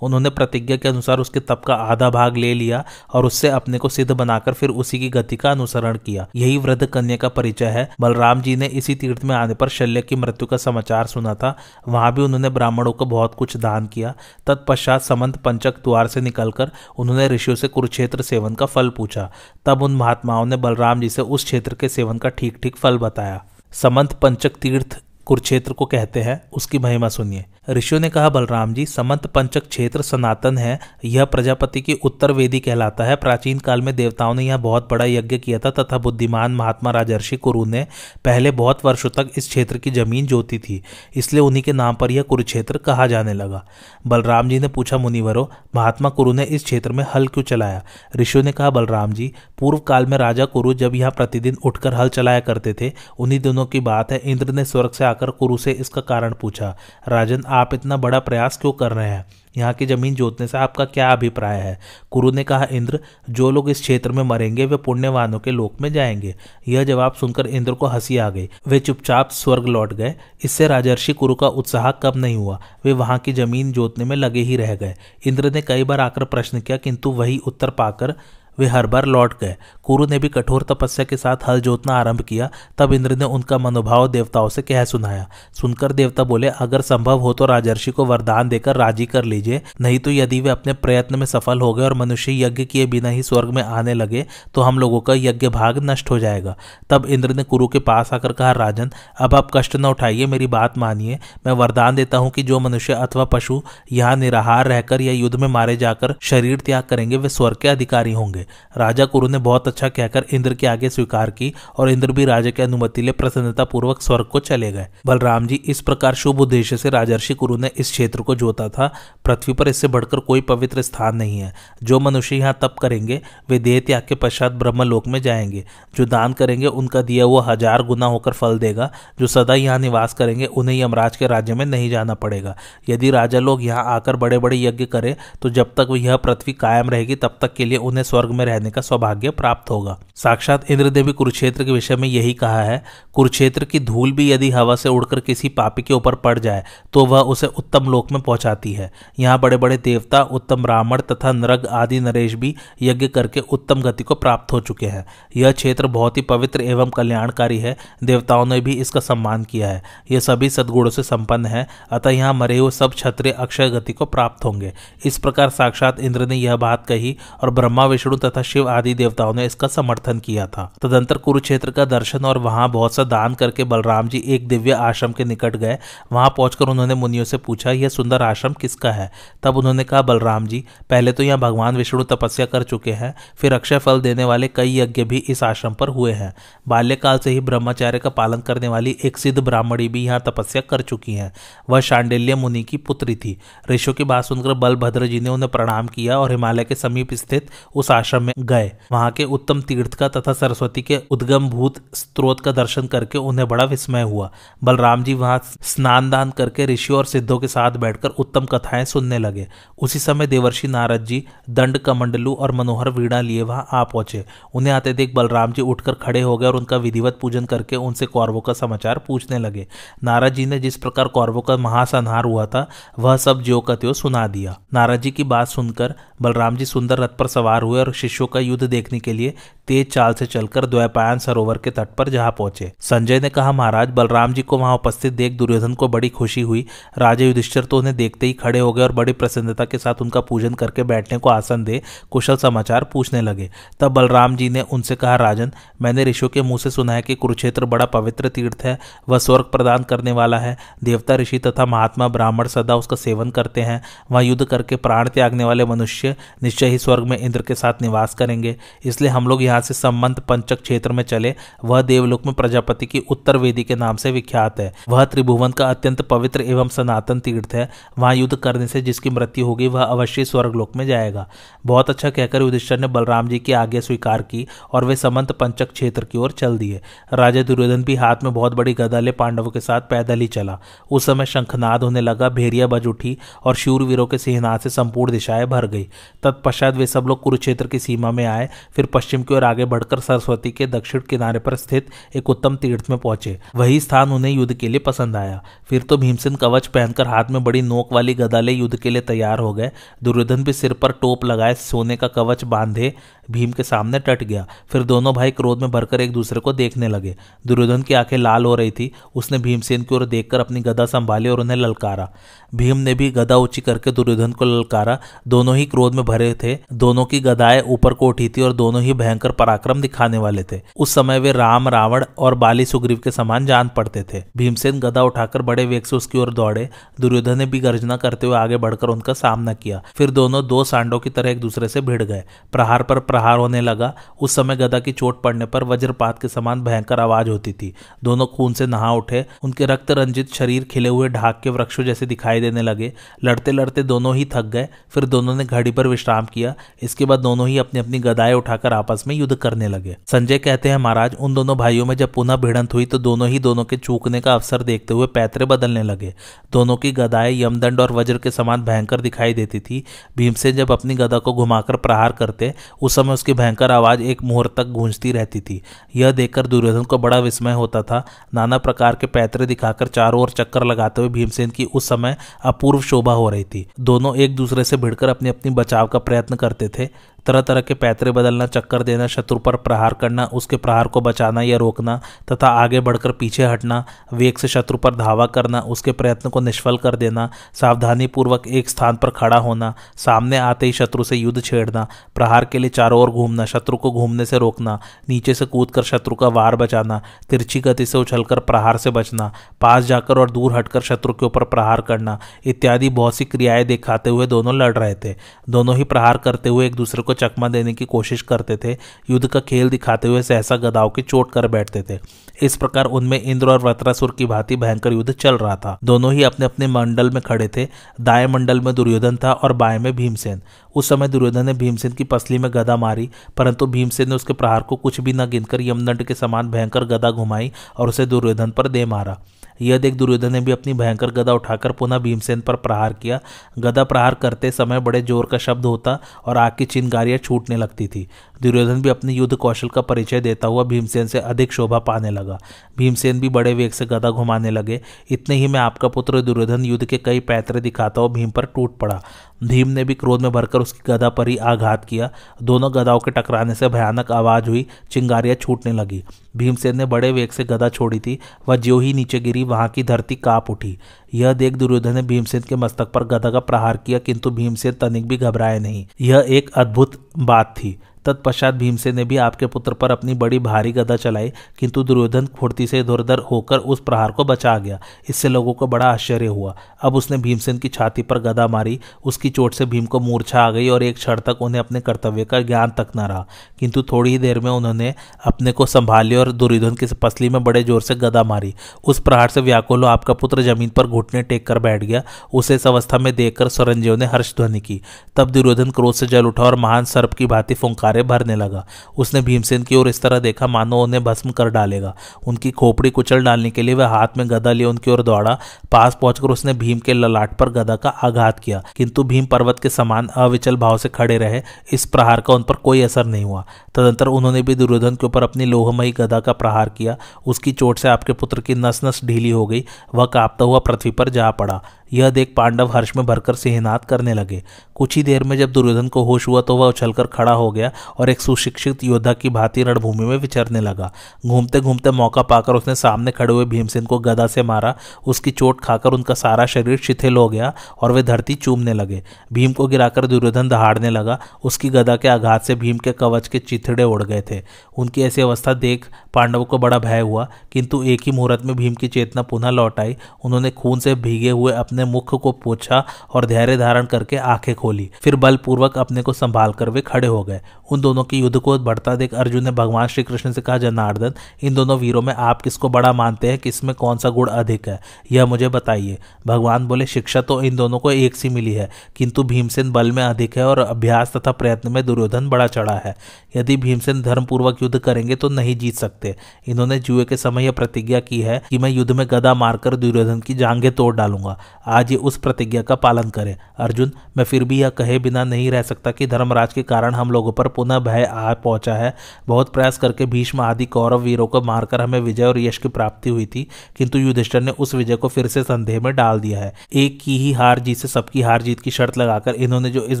उन्होंने प्रतिज्ञा के अनुसार उसके तप का आधा भाग ले लिया और उससे अपने को सिद्ध बनाकर फिर उसी की गति का अनुसरण किया। यही वृद्ध कन्या का परिचय है। बलराम जी ने इसी तीर्थ में आने पर शल्य की मृत्यु का समाचार सुना था। वहाँ भी उन्होंने ब्राह्मणों को बहुत कुछ दान किया। तत्पश्चात समंत पंचक द्वार से निकलकर उन्होंने ऋषियों से कुरुक्षेत्र सेवन का फल पूछा। तब उन महात्माओं ने बलराम जी से उस क्षेत्र के सेवन का ठीक ठीक फल बताया। समंत पंचक तीर्थ कुरुक्षेत्र को कहते हैं, उसकी महिमा सुनिए। ऋषियों ने कहा, बलराम जी, समंत पंचक क्षेत्र सनातन है, यह प्रजापति की उत्तर वेदी कहलाता है। प्राचीन काल में देवताओं ने यह बहुत बड़ा यज्ञ किया था, तथा बुद्धिमान महात्मा राजर्षि कुरु ने पहले बहुत वर्षों तक इस क्षेत्र की ज़मीन जोती थी, इसलिए उन्हीं के नाम पर यह कुरुक्षेत्र कहा जाने लगा। बलराम जी ने पूछा, मुनिवरो, महात्मा कुरु ने इस क्षेत्र में हल क्यों चलाया? ऋषियों ने कहा, बलराम जी, पूर्व काल में राजा कुरु जब यहाँ प्रतिदिन उठकर हल चलाया करते थे, उन्हीं दिनों की बात है, इंद्र ने स्वर्ग से आकर कुरु से इसका कारण पूछा, राजन, आप इतना बड़ा प्रयास क्यों कर रहे हैं? यहाँ की ज़मीन जोतने से आपका क्या अभिप्राय है? कुरु ने कहा, इंद्र, जो लोग इस क्षेत्र में मरेंगे, वे पुण्यवानों के लोक में जाएँगे। यह जवाब सुनकर इंद्र को हँसी आ गई। वे चुपचाप स्वर्ग लौट गए। इससे राजर्षि कुरु का उत्साह कम नहीं हुआ। वे वहाँ की ज़मीन जोतने में लगे ही रह गए। इंद्र ने कई बार आकर प्रश्न किया, किंतु वही उत्तर पाकर वे हर बार लौट गए। कुरु ने भी कठोर तपस्या के साथ हल जोतना आरंभ किया। तब इंद्र ने उनका मनोभाव देवताओं से कह सुनाया। सुनकर देवता बोले, अगर संभव हो तो राजर्षि को वरदान देकर राज़ी कर लीजिए। नहीं तो यदि वे अपने प्रयत्न में सफल हो गए और मनुष्य यज्ञ किए बिना ही स्वर्ग में आने लगे तो हम लोगों का यज्ञ भाग नष्ट हो जाएगा। तब इंद्र ने कुरु के पास आकर कहा, राजन, अब आप कष्ट न उठाइए, मेरी बात मानिए। मैं वरदान देता हूँ कि जो मनुष्य अथवा पशु यहाँ निराहार रहकर या युद्ध में मारे जाकर शरीर त्याग करेंगे, वे स्वर्ग के अधिकारी होंगे। राजा कुरु ने बहुत अच्छा कहकर इंद्र के आगे स्वीकार की और इंद्र भी राजा की अनुमति ले प्रसन्नता पूर्वक स्वर्ग को चले गए। बलराम जी, इस प्रकार शुभ उद्देश्य से राजर्षि कुरु ने इस क्षेत्र को जोता था। पृथ्वी पर इससे बढ़कर कोई पवित्र स्थान नहीं है। जो मनुष्य यहाँ तप करेंगे, वे देह त्याग के पश्चात ब्रह्मलोक में जाएँगे। जो दान करेंगे, उनका दिया हुआ हज़ार गुना होकर फल देगा। जो सदा यहाँ निवास करेंगे, उन्हें यमराज के राज्य में नहीं जाना पड़ेगा। यदि राजा लोग यहाँ आकर बड़े बड़े यज्ञ करें तो जब तक यह पृथ्वी कायम रहेगी, तब तक के लिए उन्हें स्वर्ग में रहने का सौभाग्य प्राप्त होगा। साक्षात इंद्रदेव कुरुक्षेत्र के विषय में यही कहा है, कुरुक्षेत्र की धूल भी यदि हवा से उड़कर किसी पापी के ऊपर पड़ जाए तो वह उसे उत्तम लोक में पहुंचाती है। यहाँ बड़े बड़े देवता, उत्तम ब्राह्मण तथा नरग आदि नरेश भी यज्ञ करके उत्तम गति को प्राप्त हो चुके हैं। यह क्षेत्र बहुत ही पवित्र एवं कल्याणकारी है। देवताओं ने भी इसका सम्मान किया है। यह सभी सदगुणों से संपन्न है, अतः यहाँ मरे हुए सब क्षत्रिय अक्षय गति को प्राप्त होंगे। इस प्रकार साक्षात इंद्र ने यह बात कही और ब्रह्मा विष्णु तथा शिव आदि देवताओं ने इसका समर्थन किया था। तदंतर कुरुक्षेत्र का दर्शन और वहाँ बहुत सा दान करके बलराम जी एक दिव्य आश्रम के निकट गए। वहाँ पहुंचकर उन्होंने मुनियों से पूछा, यह सुंदर आश्रम किसका है? तब उन्होंने कहा, बलराम जी, पहले तो यहाँ भगवान विष्णु तपस्या कर चुके हैं, फिर अक्षय फल देने वाले कई यज्ञ भी इस आश्रम पर हुए हैं। बाल्यकाल से ही ब्रह्मचार्य का पालन करने वाली एक सिद्ध ब्राह्मणी भी यहाँ तपस्या कर चुकी है। वह शांडिल्य मुनि की पुत्री थी। ऋषियों की बात सुनकर बलभद्र जी ने उन्हें प्रणाम किया और हिमालय के समीप स्थित उस आश्रम आश्रम में गए। वहाँ के उत्तम तीर्थ का तथा सरस्वती के उद्गम भूत स्त्रोत का दर्शन करके उन्हें बड़ा विस्मय हुआ। बलराम जी वहाँ स्नान दान करके ऋषियों और सिद्धों के साथ बैठकर उत्तम कथाएँ सुनने लगे। उसी समय देवर्षि नारद जी, दंड कमंडलू और मनोहर वीणा लिए वहाँ आ पहुँचे। उन्हें आते देख बलराम जी उठकर खड़े हो गए और उनका विधिवत पूजन करके उनसे कौरवों का समाचार पूछने लगे। नारद जी ने जिस प्रकार कौरवों का महासंहार हुआ था, वह सब ज्यो का त्यो सुना दिया। नारद जी की बात सुनकर बलराम जी सुंदर रथ पर सवार हुए और शिष्यों का युद्ध देखने के लिए तेज चाल से चलकर द्वैपायन सरोवर के तट पर जहाँ पहुँचे। संजय ने कहा, महाराज, बलराम जी को वहाँ उपस्थित देख दुर्योधन को बड़ी खुशी हुई। राजा युधिष्ठिर तो उन्हें देखते ही खड़े हो गए और बड़ी प्रसन्नता के साथ उनका पूजन करके बैठने को आसन दे कुशल समाचार पूछने लगे। तब बलराम जी ने उनसे कहा, राजन, मैंने ऋषियों के मुँह से सुना है कि कुरुक्षेत्र बड़ा पवित्र तीर्थ है, वह स्वर्ग प्रदान करने वाला है। देवता ऋषि तथा महात्मा ब्राह्मण सदा उसका सेवन करते हैं। वहाँ युद्ध करके प्राण त्यागने वाले मनुष्य निश्चय ही स्वर्ग में इंद्र के साथ निवास करेंगे। इसलिए हम लोग यहाँ से संबंध पंचक क्षेत्र में चले। वह देवलोक में प्रजापति की उत्तर वेदी के नाम से विख्यात है। वह त्रिभुवन का अत्यंत पवित्र एवं सनातन तीर्थ है। वहाँ युद्ध करने से जिसकी मृत्यु होगी, वह अवश्य स्वर्गलोक में जाएगा। बहुत अच्छा कहकर युधिष्ठर ने बलराम जी की आज्ञा स्वीकार की और वे समंत पंचक क्षेत्र की ओर चल दिए। राजा दुर्योधन भी हाथ में बहुत बड़ी गदा ले पांडवों के साथ पैदल ही चला। उस समय शंखनाद होने लगा भेरिया बज उठी और शूरवीरों के सिंहनाद से संपूर्ण दिशाएँ भर गई। तत्पश्चात वे सब लोग कुरुक्षेत्र की सीमा में आए, फिर पश्चिम की ओर आगे बढ़कर सरस्वती के दक्षिण किनारे पर स्थित एक उत्तम तीर्थ में पहुँचे। वही स्थान उन्हें युद्ध के लिए पसंद आया। फिर तो भीमसेन कवच पहनकर हाथ में बड़ी नोक वाली गदाले युद्ध के लिए तैयार हो गए। दुर्योधन भी सिर पर टोप लगाए, सोने का कवच बांधे, भीम के सामने टट गया। फिर दोनों भाई क्रोध में भरकर एक दूसरे को देखने लगे। दुर्योधन की आँखें लाल हो रही थी। उसने भीमसेन की ओर देखकर अपनी गदा संभाली और उन्हें ललकारा। भीम ने भी गदा ऊँची करके दुर्योधन को ललकारा। दोनों ही क्रोध में भरे थे। दोनों की गदाएँ ऊपर को उठी थी और दोनों ही भयंकर पराक्रम दिखाने वाले थे। उस समय वे राम, रावण और बाली सुग्रीव के समान जान पड़ते थे। भीमसेन गदा उठाकर बड़े वेग से उसकी ओर दौड़े। दुर्योधन ने भी गर्जना करते हुए आगे बढ़कर उनका सामना किया। फिर दोनों दो सांडों की तरह एक दूसरे से भिड़ गए। प्रहार पर प्रहार होने लगा। उस समय गदा की चोट पड़ने पर वज्रपात के समान भयंकर आवाज़ होती थी। दोनों खून से नहा उठे। उनके रक्त रंजित शरीर खिले हुए ढाक के वृक्षों जैसे दिखाई देने लगे। लड़ते लड़ते दोनों ही थक गए। फिर दोनों ने घड़ी पर विश्राम किया। इसके बाद दोनों ही अपनी अपनी गदाएँ उठाकर आपस में युद्ध करने लगे। संजय कहते हैं, महाराज, उन दोनों भाइयों में जब पुनः भिड़ंत हुई तो दोनों ही दोनों के चूकने का अवसर देखते हुए पैतरे बदलने लगे। दोनों की गदाएँ यमदंड और वज्र के समान भयंकर दिखाई देती थी। भीमसेन जब अपनी गदा को घुमाकर प्रहार करते, उस समय उसकी भयंकर आवाज़ एक मुहूर्त तक गूंजती रहती थी। यह देखकर दुर्योधन को बड़ा विस्मय होता था। नाना प्रकार के पैतरे दिखाकर चारों ओर चक्कर लगाते हुए भीमसेन की उस समय अपूर्व शोभा हो रही थी। दोनों एक दूसरे से भिड़कर अपनी अपनी बचाव का प्रयत्न करते थे। तरह तरह के पैतरे बदलना, चक्कर देना, शत्रु पर प्रहार करना, उसके प्रहार को बचाना या रोकना, तथा आगे बढ़कर पीछे हटना, वेग से शत्रु पर धावा करना, उसके प्रयत्न को निष्फल कर देना सावधानी पूर्वक एक स्थान पर खड़ा होना, सामने आते ही शत्रु से युद्ध छेड़ना, प्रहार के लिए चारों ओर घूमना, शत्रु को घूमने से रोकना, नीचे से कूद शत्रु का वार बचाना, तिरछी गति से उछलकर प्रहार से बचना, पास जाकर और दूर हटकर शत्रु के ऊपर प्रहार करना, इत्यादि बहुत सी क्रियाएँ दिखाते हुए दोनों लड़ रहे थे। दोनों ही प्रहार करते हुए एक दूसरे को चकमा देने की कोशिश करते थे, युद्ध का खेल दिखाते हुए सहसा गदाओं की चोट कर बैठते थे। इस प्रकार उनमें इंद्र और वत्रासुर की भांति भयंकर युद्ध चल रहा था। दोनों ही अपने अपने मंडल में खड़े थे। दाएँ मंडल में दुर्योधन था और बाएँ में भीमसेन। उस समय दुर्योधन ने भीमसेन की पसली में गदा मारी, परंतु भीमसेन ने उसके प्रहार को कुछ भी न गिनकर यमदंड के समान भयंकर गदा घुमाई और उसे दुर्योधन पर दे मारा। यह देख दुर्योधन ने भी अपनी भयंकर गदा उठाकर पुनः भीमसेन पर प्रहार किया। गदा प्रहार करते समय बड़े ज़ोर का शब्द होता और आग की चिंगारियाँ छूटने लगती थी। दुर्योधन भी अपने युद्ध कौशल का परिचय देता हुआ भीमसेन से अधिक शोभा पाने लगा। भीमसेन भी बड़े वेग से गदा घुमाने लगे। इतने ही में आपका पुत्र दुर्योधन युद्ध के कई पैतरे दिखाता हुआ भीम पर टूट पड़ा। भीम ने भी क्रोध में भरकर उसकी गदा पर ही आघात किया। दोनों गदाओं के टकराने से भयानक आवाज़ हुई। चिंगारियाँ छूटने लगी। भीमसेन ने बड़े वेग से गदा छोड़ी थी। वह ज्यो ही नीचे गिरी वहाँ की धरती काँप उठी। यह देख दुर्योधन ने भीमसेन के मस्तक पर गदा का प्रहार किया, किंतु भीमसेन तनिक भी घबराए नहीं। यह एक अद्भुत बात थी। तत्पश्चात भीमसेन ने भी आपके पुत्र पर अपनी बड़ी भारी गदा चलाई, किंतु दुर्योधन फुर्ती से इधर उधर होकर उस प्रहार को बचा गया। इससे लोगों को बड़ा आश्चर्य हुआ। अब उसने भीमसेन की छाती पर गदा मारी, उसकी चोट से भीम को मूर्छा आ गई और एक क्षण तक उन्हें अपने कर्तव्य का ज्ञान तक न रहा। किंतु थोड़ी ही देर में उन्होंने अपने को संभाल लिया और दुर्योधन की पसली में बड़े ज़ोर से गदा मारी। उस प्रहार से व्याकुल आपका पुत्र ज़मीन पर घुटने टेक कर बैठ गया। उसे इस अवस्था में देखकर सरंजीव ने हर्ष ध्वनि की। तब दुर्योधन क्रोध से जल उठा और महान सर्प की भांति फुंकार मारे भरने लगा। उसने भीमसेन की ओर इस तरह देखा, मानो उन्हें भस्म कर डालेगा। उनकी खोपड़ी कुचल डालने के लिए वह हाथ में गदा लिए उनकी ओर दौड़ा। पास पहुंचकर उसने भीम के ललाट पर गदा का आघात किया। किंतु भीम पर्वत के समान अविचल भाव से खड़े रहे। इस प्रहार का उन पर कोई असर नहीं हुआ। तदंतर उन्होंने भी दुर्योधन के ऊपर अपनी लोहमयी गदा का प्रहार किया। उसकी चोट से आपके पुत्र की नस नस ढीली हो गई। वह कांपता हुआ पृथ्वी पर जा पड़ा। यह देख पांडव हर्ष में भरकर सिहनात करने लगे। कुछ ही देर में जब दुर्योधन को होश हुआ तो वह उछलकर खड़ा हो गया और एक सुशिक्षित योद्धा की भांति रणभूमि में विचरने लगा। घूमते घूमते मौका पाकर उसने सामने खड़े हुए भीमसेन को गदा से मारा। उसकी चोट खाकर उनका सारा शरीर शिथिल हो गया और वे धरती चूमने लगे। भीम को गिराकर दुर्योधन दहाड़ने लगा। उसकी गदा के आघात से भीम के कवच के चिथड़े उड़ गए थे। उनकी ऐसी अवस्था देख पांडवों को बड़ा भय हुआ, किंतु एक ही मुहूर्त में भीम की चेतना पुनः लौट आई। उन्होंने खून से भीगे हुए अपने मुख को पोछा और धैर्य धारण करके आँखें खोली। फिर बलपूर्वक अपने को संभाल कर वे खड़े हो गए। उन दोनों की युद्ध को बढ़ता देख अर्जुन ने भगवान श्री कृष्ण से कहा, जनार्दन, इन दोनों वीरों में आप किसको बड़ा मानते हैं? किसमें कौन सा गुण अधिक है? यह मुझे बताइए। भगवान बोले, शिक्षा तो इन दोनों को एक सी मिली है, किंतु भीमसेन बल में अधिक है और अभ्यास तथा प्रयत्न में दुर्योधन बड़ा चढ़ा है। यदि भीमसेन धर्मपूर्वक युद्ध करेंगे तो नहीं जीत सकते। इन्होंने जुए के समय यह प्रतिज्ञा की है कि मैं युद्ध में गदा मारकर दुर्योधन की जांघें तोड़ डालूँगा। आज ये उस प्रतिज्ञा का पालन करें। अर्जुन, मैं फिर भी यह कहे बिना नहीं रह सकता कि धर्मराज के कारण हम लोगों पर पुनः भय आ पहुँचा है। बहुत प्रयास करके भीष्म आदि कौरव वीरों को मारकर हमें विजय और यश की प्राप्ति हुई थी, किंतु युधिष्ठर ने उस विजय को फिर से संदेह में डाल दिया है। एक की ही हार जीत से सबकी हार जीत की शर्त लगाकर इन्होंने जो इस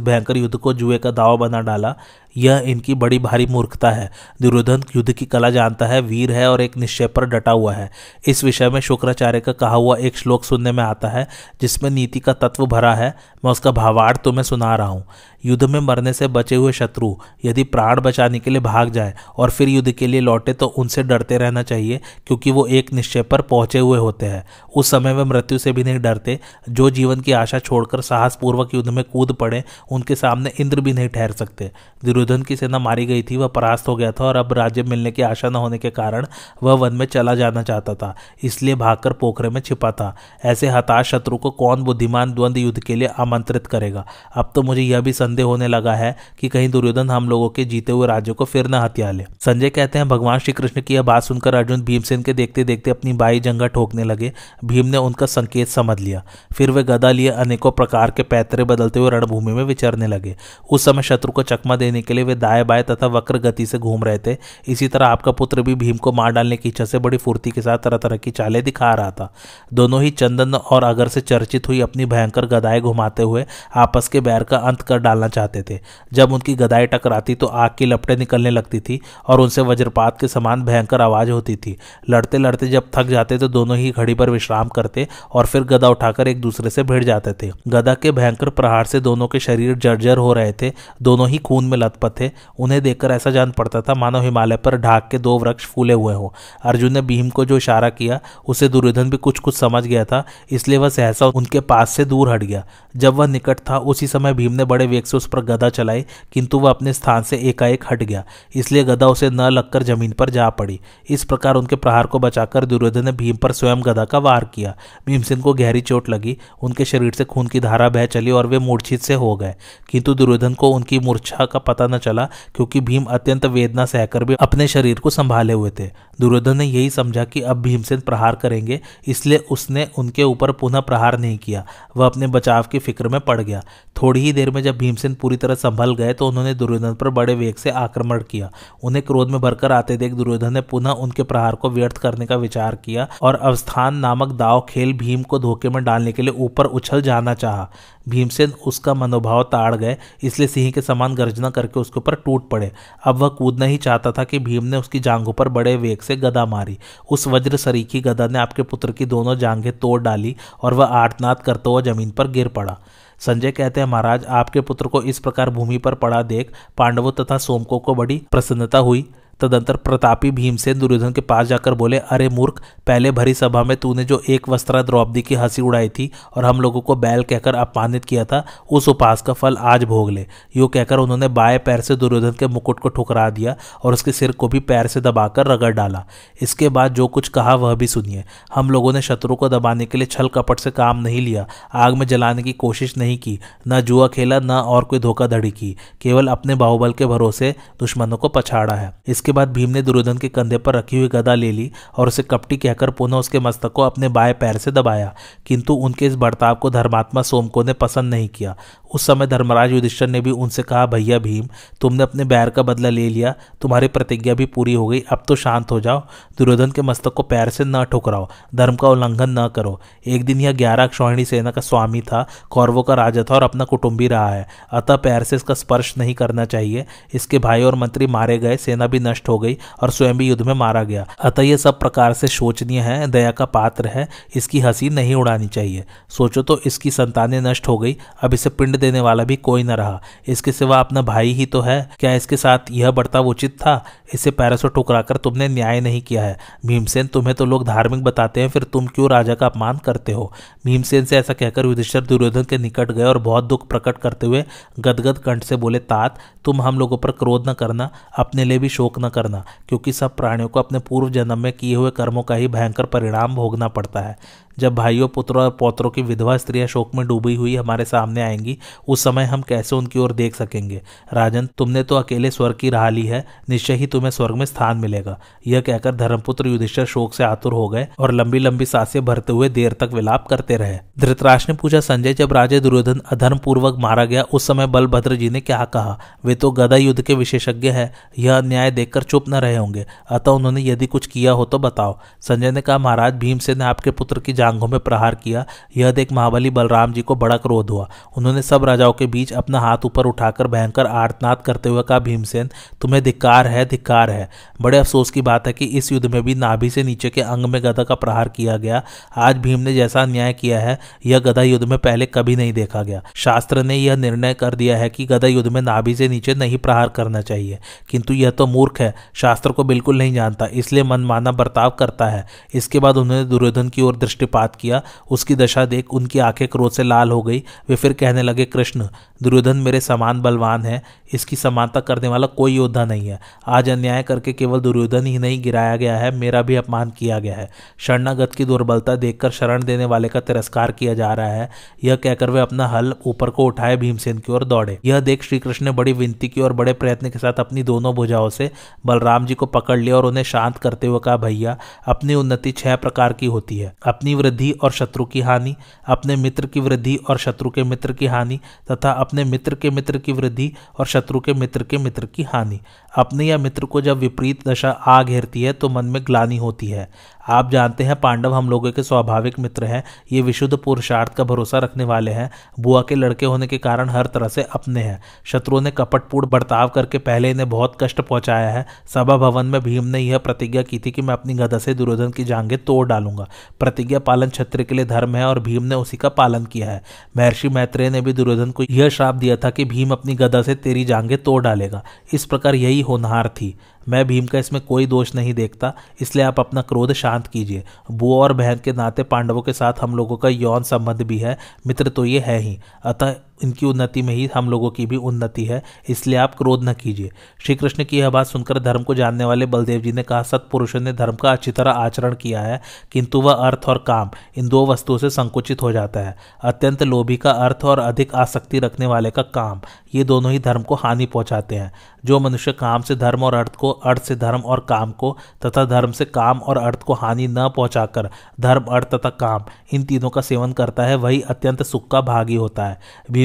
भयंकर युद्ध को जुए का दावा बना डाला यह इनकी बड़ी भारी मूर्खता है। दुर्योधन युद्ध की कला जानता है, वीर है और एक निश्चय पर डटा हुआ है। इस विषय में शुक्राचार्य का कहा हुआ एक श्लोक सुनने में आता है, जिसमें नीति का तत्व भरा है। मैं उसका भावार्थ तुम्हें सुना रहा हूँ। युद्ध में मरने से बचे हुए शत्रु यदि प्राण बचाने के लिए भाग जाए और फिर युद्ध के लिए लौटे तो उनसे डरते रहना चाहिए, क्योंकि वो एक निश्चय पर पहुँचे हुए होते हैं। उस समय वे मृत्यु से भी नहीं डरते। जो जीवन की आशा छोड़कर साहसपूर्वक युद्ध में कूद पड़े, उनके सामने इंद्र भी नहीं ठहर सकते। दुर्योधन की सेना मारी गई थी, वह परास्त हो गया था और अब राज्य मिलने की आशा न होने के कारण वह वन में चला जाना चाहता था, इसलिए भागकर पोखरे में छिपा था। ऐसे हताश शत्रु को कौन बुद्धिमान द्वंद्व युद्ध के लिए आमंत्रित करेगा? अब तो मुझे यह भी संदेह होने लगा है कि कहीं दुर्योधन हम लोगों के जीते हुए राज्य को फिर न हत्या ले। संजय कहते हैं, भगवान श्री कृष्ण की यह बात सुनकर अर्जुन भीमसेन के देखते देखते अपनी बाई जंगा ठोकने लगे। भीम ने उनका संकेत समझ लिया। फिर वे गदा लिए अनेकों प्रकार के पैतरे बदलते हुए रणभूमि में विचरने लगे। उस समय शत्रु को चकमा देने के लिए वे दाएँ बाएँ तथा वक्र गति से घूम रहे थे। इसी तरह आपका पुत्र भी भीम को मार डालने की इच्छा से बड़ी फुर्ती के साथ तरह तरह की चालें दिखा रहा था। दोनों ही चंदन और अगर से चर्चित हुई अपनी भयंकर गदाएँ घुमाते हुए आपस के बैर का अंत कर डालना चाहते थे। जब उनकी गदाएँ टकराती तो आग की लपटें निकलने लगती थी और उनसे वज्रपात के समान भयंकर आवाज़ होती थी। लड़ते लड़ते जब थक जाते तो दोनों ही घड़ी पर विश्राम करते और फिर गदा उठाकर एक दूसरे से भिड़ जाते थे। गदा के भयंकर प्रहार से दोनों के शरीर जर्जर हो रहे थे। दोनों ही खून में लथपथ थे। उन्हें देखकर ऐसा जान पड़ता था, मानो हिमालय पर ढाक के दो वृक्ष फूले हुए हों। अर्जुन ने भीम को जो इशारा किया, उसे दुर्योधन भी कुछ कुछ समझ गया था, इसलिए वह सहसा उनके पास से दूर हट गया। जब वह निकट था, उसी समय भीम ने बड़े वेग से उस पर गदा चलाई, किंतु वह अपने स्थान से एकाएक हट गया। इसलिए गदा उसे न लगकर ज़मीन पर जा पड़ी। इस प्रकार उनके प्रहार को बचाकर दुर्योधन ने भीम पर स्वयं गदा का वार किया। भीमसेन को गहरी चोट लगी, उनके शरीर से खून की धारा बह चली और वे मूर्छित से हो गए। किंतु दुर्योधन को उनकी मूर्छा का पता न चला, क्योंकि भीम अत्यंत वेदना सहकर भी अपने शरीर को संभाले हुए थे। दुर्योधन ने यही समझा कि अब भीमसेन प्रहार करेंगे, इसलिए उसने उनके ऊपर पुनः प्रहार नहीं किया। वह अपने बचाव की फ़िक्र में पड़ गया। थोड़ी ही देर में जब भीमसेन पूरी तरह संभल गए तो उन्होंने दुर्योधन पर बड़े वेग से आक्रमण किया। उन्हें क्रोध में भरकर आते देख दुर्योधन ने पुनः उनके प्रहार को व्यर्थ करने का विचार किया और अवस्थान नामक दाव खेल भीम को धोखे में डालने के लिए ऊपर उछल जाना चाहा। भीमसेन उसका मनोभाव ताड़ गए, इसलिए सिंह के समान गर्जना करके उसके ऊपर टूट पड़े। अब वह कूदना ही चाहता था कि भीम ने उसकी जांघों पर बड़े वेग से गदा मारी। उस वज्र सरीखी गदा ने आपके पुत्र की दोनों जांघें तोड़ डाली और वह आर्तनाद करते हुए ज़मीन पर गिर पड़ा। संजय कहते हैं, महाराज, आपके पुत्र को इस प्रकार भूमि पर पड़ा देख पांडवों तथा सोमकों को बड़ी प्रसन्नता हुई। तदंतर प्रतापी भीमसेन दुर्योधन के पास जाकर बोले, अरे मूर्ख, पहले भरी सभा में तूने जो एक वस्त्रा द्रौपदी की हँसी उड़ाई थी और हम लोगों को बैल कहकर अपमानित किया था, उस उपास का फल आज भोग ले। यो कहकर उन्होंने बाएँ पैर से दुर्योधन के मुकुट को ठुकरा दिया और उसके सिर को भी पैर से दबाकर रगड़ डाला। इसके बाद जो कुछ कहा, वह भी सुनिए। हम लोगों ने शत्रु को दबाने के लिए छल कपट से काम नहीं लिया, आग में जलाने की कोशिश नहीं की, न जुआ खेला, न और कोई धोखाधड़ी की, केवल अपने बाहुबल के भरोसे दुश्मनों को पछाड़ा है। इसके बाद भीम ने दुर्योधन के कंधे पर रखी हुई गदा ले ली और उसे कपटी कहकर पुनः उसके मस्तक को अपने बाएँ पैर से दबाया। किंतु उनके इस बर्ताव को धर्मात्मा सोमको ने पसंद नहीं किया। उस समय धर्मराज युधिष्ठर ने भी उनसे कहा, भैया भीम, तुमने अपने बैर का बदला ले लिया। तुम्हारी प्रतिज्ञा भी पूरी हो गई। अब तो शांत हो जाओ। दुर्योधन के मस्तक को पैर से न ठुकराओ। धर्म का उल्लंघन न करो। एक दिन यह ग्यारह क्षौहिणी सेना का स्वामी था, कौरवों का राजा था और अपना कुटुंबी रहा है। अतः पैर से इसका स्पर्श नहीं करना चाहिए। इसके भाई और मंत्री मारे गए। सेना भी नष्ट हो गई और स्वयं भी युद्ध में मारा गया। अतः यह सब प्रकार से शोचनीय है, दया का पात्र है, इसकी हँसी नहीं उड़ानी चाहिए। सोचो तो इसकी संतानें नष्ट हो गई, अब इसे पिंड देने वाला भी कोई न रहा। इसके सिवा अपना भाई ही तो है। क्या इसके साथ यह बर्ताव उचित था? इसे पैरों से ठुकराकर तुमने न्याय नहीं किया है। भीमसेन, तुम्हें तो लोग धार्मिक बताते हैं, फिर तुम क्यों राजा का अपमान करते हो? भीमसेन से ऐसा कहकर युधिष्ठर दुर्योधन के निकट गए और बहुत दुख प्रकट करते हुए गदगद कंठ से बोले, तात, तुम हम लोगों पर क्रोध न करना, अपने लिए भी शोक न करना, क्योंकि सब प्राणियों को अपने पूर्व जन्म में किए हुए कर्मों का ही भयंकर परिणाम भोगना पड़ता है। जब भाइयों, पुत्रों और पौत्रों की विधवा स्त्रियाँ शोक में डूबी हुई हमारे सामने आएँगी, उस समय हम कैसे उनकी ओर देख सकेंगे? राजन, तुमने तो अकेले स्वर्ग की राह ली है, निश्चय ही तुम्हें स्वर्ग में स्थान मिलेगा। यह कहकर धर्मपुत्र युधिष्ठर शोक से आतुर हो गए और लंबी लंबी साँसें भरते हुए देर तक विलाप करते रहे। धृतराज ने पूछा, संजय, जब राजे दुर्योधन अधर्म पूर्वक मारा गया, उस समय बलभद्र जी ने क्या कहा? वे तो गदा युद्ध के विशेषज्ञ है, यह अन्याय देखकर चुप न रहे होंगे। अतः उन्होंने यदि कुछ किया हो तो बताओ। संजय ने कहा, महाराज, भीमसेन ने आपके पुत्र की जांघों में प्रहार किया। यह देख महाबली बलराम जी को बड़ा क्रोध हुआ। उन्होंने सब राजाओं के बीच अपना हाथ ऊपर उठाकर भयंकर आर्तनाद करते हुए कहा, भीमसेन, तुम्हें धिक्कार है धिक्कार है। बड़े अफसोस की बात है कि इस युद्ध में भी नाभि से नीचे के अंग में गदा का प्रहार किया गया। आज भीम ने जैसा अन्याय किया है, यह गदा युद्ध में पहले कभी नहीं देखा गया। शास्त्र ने यह निर्णय कर दिया है कि गदा युद्ध में नाभि से नीचे नहीं प्रहार करना चाहिए। किंतु यह तो मूर्ख है, शास्त्र को बिल्कुल नहीं जानता, इसलिए मनमाना बर्ताव करता है। इसके बाद उन्होंने दुर्योधन की ओर दृष्टिपात किया, उसकी दशा देख उनकी आँखें क्रोध से लाल हो गई। वे फिर कहने लगे, कृष्ण, दुर्योधन मेरे समान बलवान है, इसकी समानता करने वाला कोई योद्धा नहीं है। आज अन्याय करके केवल दुर्योधन ही नहीं गिराया गया है, मेरा भी अपमान किया गया है। शरणागत की दुर्बलता देखकर शरण देने वाले का तिरस्कार किया जा रहा है। यह कहकर वे अपना हल ऊपर को उठाए भीमसेन की ओर दौड़े। यह देख श्री कृष्ण ने बड़ी विनती की और बड़े प्रयत्न के साथ अपनी दोनों भुजाओं से बलराम जी को पकड़ लिया और उन्हें शांत करते हुए कहा, भैया, अपनी उन्नति छह प्रकार की होती है। अपनी वृद्धि और शत्रु की हानि, अपने मित्र की वृद्धि और शत्रु के मित्र की हानि, तथा अपने मित्र के मित्र की वृद्धि और शत्रु के मित्र के मित्र की हानि। अपने या मित्र को जब विपरीत दशा आ घेरती है तो मन में ग्लानी होती है। आप जानते हैं पांडव हम लोगों के स्वाभाविक मित्र हैं, ये विशुद्ध पुरुषार्थ का भरोसा रखने वाले हैं, बुआ के लड़के होने के कारण हर तरह से अपने हैं। शत्रुओं ने कपटपूर्ण बर्ताव करके पहले इन्हें बहुत कष्ट पहुँचाया है, सभा भवन में भीम ने यह प्रतिज्ञा की थी कि मैं अपनी गदा से दुर्योधन की जांघें तोड़ डालूँगा। प्रतिज्ञा पालन क्षत्रिय के लिए धर्म है और भीम ने उसी का पालन किया है। महर्षि मैत्रेय ने भी दुर्योधन को यह श्राप दिया था कि भीम अपनी गदा से तेरी जांघें तोड़ डालेगा। इस प्रकार यही होनहार थी। मैं भीम का इसमें कोई दोष नहीं देखता, इसलिए आप अपना क्रोध शांत कीजिए। बुआ और बहन के नाते पांडवों के साथ हम लोगों का यौन संबंध भी है। मित्र तो ये है ही। अतः इनकी उन्नति में ही हम लोगों की भी उन्नति है, इसलिए आप क्रोध न कीजिए। श्री कृष्ण की यह बात सुनकर धर्म को जानने वाले बलदेव जी ने कहा, सत्पुरुषों ने धर्म का अच्छी तरह आचरण किया है, किंतु वह अर्थ और काम इन दो वस्तुओं से संकुचित हो जाता है। अत्यंत लोभी का अर्थ और अधिक आसक्ति रखने वाले का काम, ये दोनों ही धर्म को हानि पहुंचाते हैं। जो मनुष्य काम से धर्म और अर्थ को, अर्थ से धर्म और काम को, तथा धर्म से काम और अर्थ को हानि न पहुंचाकर धर्म, अर्थ तथा काम, इन तीनों का सेवन करता है, वही अत्यंत सुख का भागी होता है।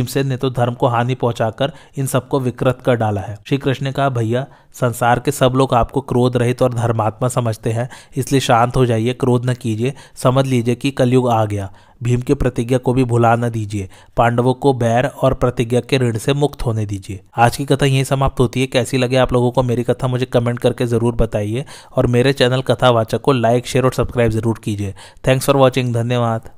भीमसेन ने तो धर्म को हानि पहुंचाकर इन सबको विकृत कर डाला है। श्री कृष्ण ने कहा, भैया, संसार के सब लोग आपको क्रोध रहित और धर्मात्मा समझते हैं, इसलिए शांत हो जाइए, क्रोध न कीजिए, समझ लीजिए कि कलयुग आ गया। भीम की प्रतिज्ञा को भी भुला न दीजिए, पांडवों को बैर और प्रतिज्ञा के ऋण से मुक्त होने दीजिए। आज की कथा यही समाप्त होती है। कैसी लगे आप लोगों को मेरी कथा, मुझे कमेंट करके ज़रूर बताइए और मेरे चैनल कथावाचक को लाइक, शेयर और सब्सक्राइब ज़रूर कीजिए। थैंक्स फॉर वॉचिंग, धन्यवाद।